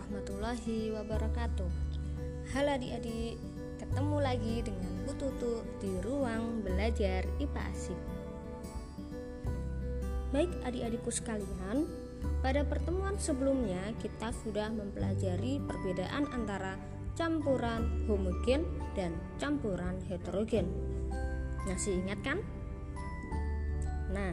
warahmatullahi wabarakatuh. Halo adik-adik, ketemu lagi dengan Bu Tutu di ruang belajar IPA Asik. Baik adik-adikku sekalian, pada pertemuan sebelumnya kita sudah mempelajari perbedaan antara campuran homogen dan campuran heterogen. Masih ingat kan? Nah,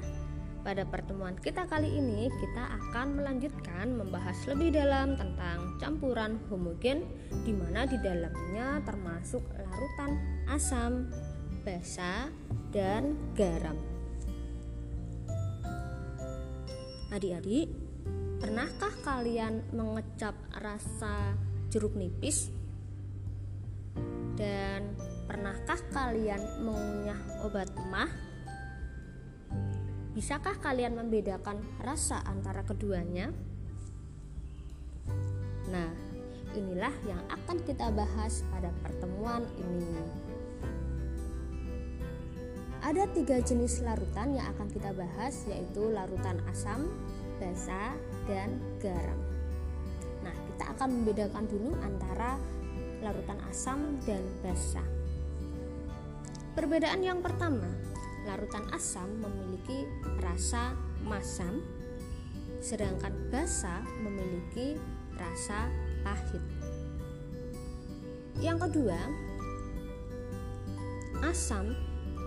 pada pertemuan kita kali ini, kita akan melanjutkan membahas lebih dalam tentang campuran homogen, di mana di dalamnya termasuk larutan asam, basa, dan garam. Adik-adik, pernahkah kalian mengecap rasa jeruk nipis? Dan pernahkah kalian mengunyah obat emah? Bisakah kalian membedakan rasa antara keduanya? Nah, inilah yang akan kita bahas pada pertemuan ini. Ada tiga jenis larutan yang akan kita bahas, yaitu larutan asam, basa, dan garam. Nah, kita akan membedakan dulu antara larutan asam dan basa. Perbedaan yang pertama, larutan asam memiliki rasa masam, sedangkan basa memiliki rasa pahit. Yang kedua, asam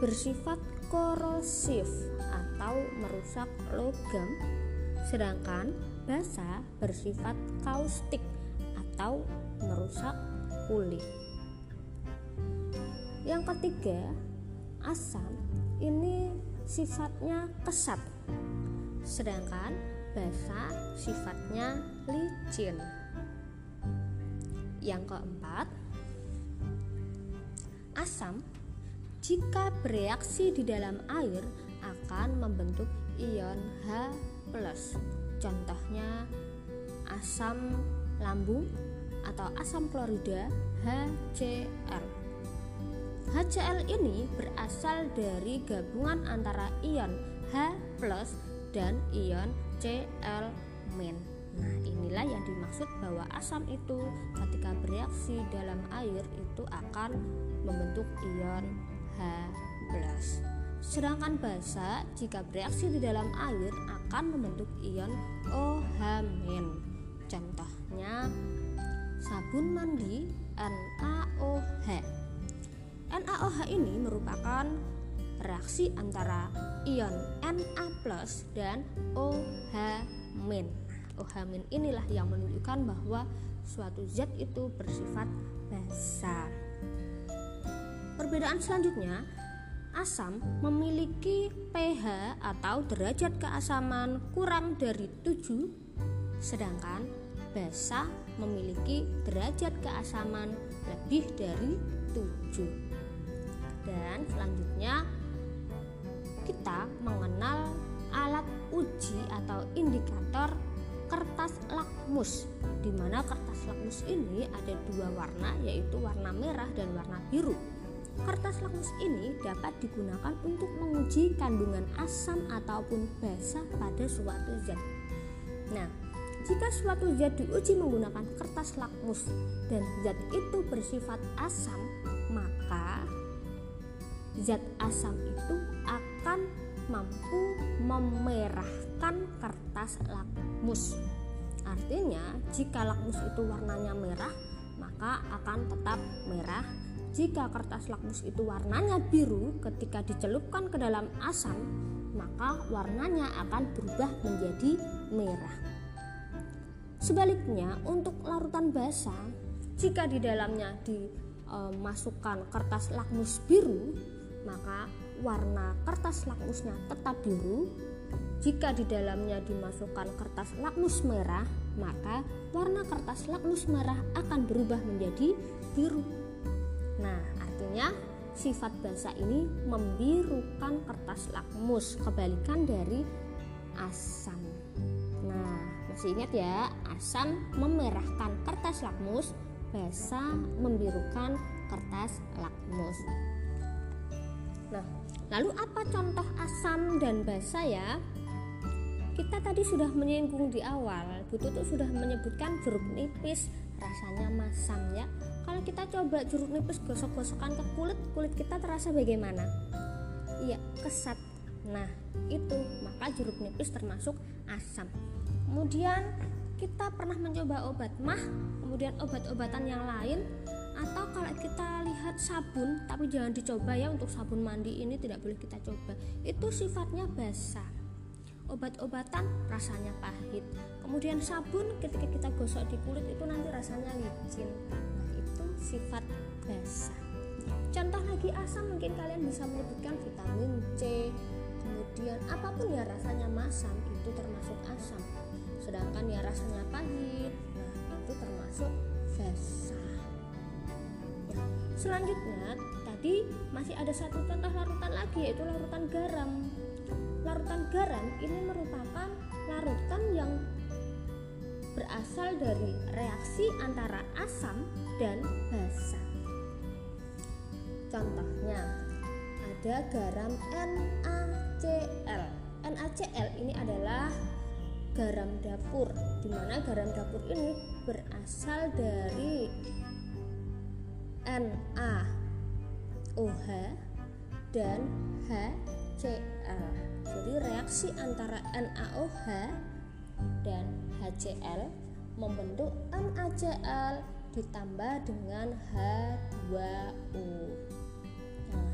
bersifat korosif atau merusak logam, sedangkan basa bersifat kaustik atau merusak kulit. Yang ketiga, asam ini sifatnya kesat sedangkan basa sifatnya licin yang keempat asam jika bereaksi di dalam air akan membentuk ion H+. Contohnya asam lambung atau asam klorida HCl. HCl ini berasal dari gabungan antara ion H dan ion Cl. Nah, inilah yang dimaksud bahwa asam itu ketika bereaksi dalam air itu akan membentuk ion H+. Sedangkan basa jika bereaksi di dalam air akan membentuk ion OH-. Contohnya sabun mandi NaOH. NaOH ini merupakan reaksi antara ion Na dan OH-. OH- inilah yang menunjukkan bahwa suatu zat itu bersifat basa. Perbedaan selanjutnya, asam memiliki pH atau derajat keasaman kurang dari 7, sedangkan basa memiliki derajat keasaman lebih dari 7 dan selanjutnya kita mengenal alat uji atau indikator kertas lakmus di mana kertas lakmus ini ada dua warna yaitu warna merah dan warna biru. Kertas lakmus ini dapat digunakan untuk menguji kandungan asam ataupun basa pada suatu zat. Nah jika suatu zat diuji menggunakan kertas lakmus dan zat itu bersifat asam maka zat asam itu akan mampu memerahkan kertas lakmus. Artinya, jika lakmus itu warnanya merah, maka akan tetap merah. Jika kertas lakmus itu warnanya biru, ketika dicelupkan ke dalam asam, maka warnanya akan berubah menjadi merah. Sebaliknya, untuk larutan basa, jika di dalamnya dimasukkan kertas lakmus biru, maka warna kertas lakmusnya tetap biru. Jika di dalamnya dimasukkan kertas lakmus merah, maka warna kertas lakmus merah akan berubah menjadi biru. Nah, artinya sifat basa ini membirukan kertas lakmus, kebalikan dari asam. Nah, masih ingat ya, asam memerahkan kertas lakmus, basa membirukan kertas lakmus. Nah, lalu apa contoh asam dan basa ya? kita tadi sudah menyinggung di awal Bu Tutu sudah menyebutkan jeruk nipis rasanya masam ya. Kalau kita coba jeruk nipis gosok-gosokkan ke kulit kulit kita terasa bagaimana? Iya kesat. Nah itu maka jeruk nipis termasuk asam. Kemudian kita pernah mencoba obat mah kemudian obat-obatan yang lain atau kalau kita sabun tapi jangan dicoba ya untuk sabun mandi ini tidak boleh kita coba. Itu sifatnya basah. Obat-obatan rasanya pahit. Kemudian sabun ketika kita gosok di kulit itu nanti rasanya licin. Nah itu sifat basah. Contoh lagi asam mungkin kalian bisa menyebutkan vitamin C. Kemudian apa pun ya rasanya masam itu termasuk asam. Sedangkan ya rasanya pahit nah itu termasuk basah Selanjutnya, tadi masih ada satu contoh larutan lagi yaitu larutan garam. Larutan garam ini merupakan larutan yang berasal dari reaksi antara asam dan basa. Contohnya, ada garam NaCl. NaCl ini adalah garam dapur, di mana garam dapur ini berasal dari NaOH dan HCl. Jadi reaksi antara NaOH dan HCl membentuk NaCl ditambah dengan H2O. Nah,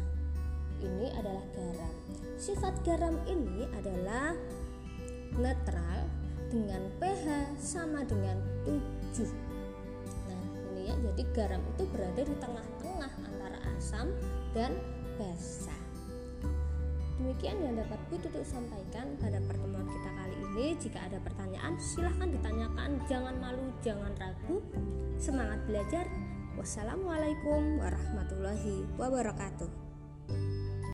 ini adalah garam. Sifat garam ini adalah netral dengan pH sama dengan 7 jadi garam itu berada di tengah-tengah antara asam dan basa. Demikian yang dapat Bu Tutu sampaikan pada pertemuan kita kali ini. Jika ada pertanyaan silahkan ditanyakan. Jangan malu jangan ragu. Semangat belajar. Wassalamualaikum warahmatullahi wabarakatuh